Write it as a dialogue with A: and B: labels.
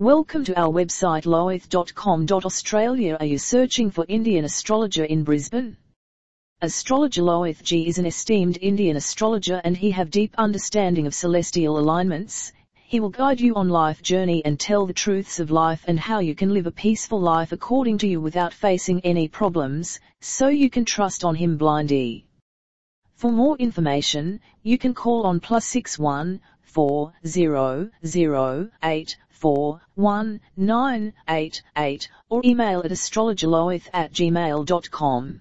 A: Welcome to our website loith.com.australia. Are you searching for Indian astrologer in Brisbane? Astrologer Lohith Ji is an esteemed Indian astrologer and he have deep understanding of celestial alignments. He will guide you on life journey and tell the truths of life and how you can live a peaceful life according to you without facing any problems, so you can trust on him blindly. For more information, you can call on plus six one four zero zero eight four one nine eight eight or email at astrologerloith at gmail.com.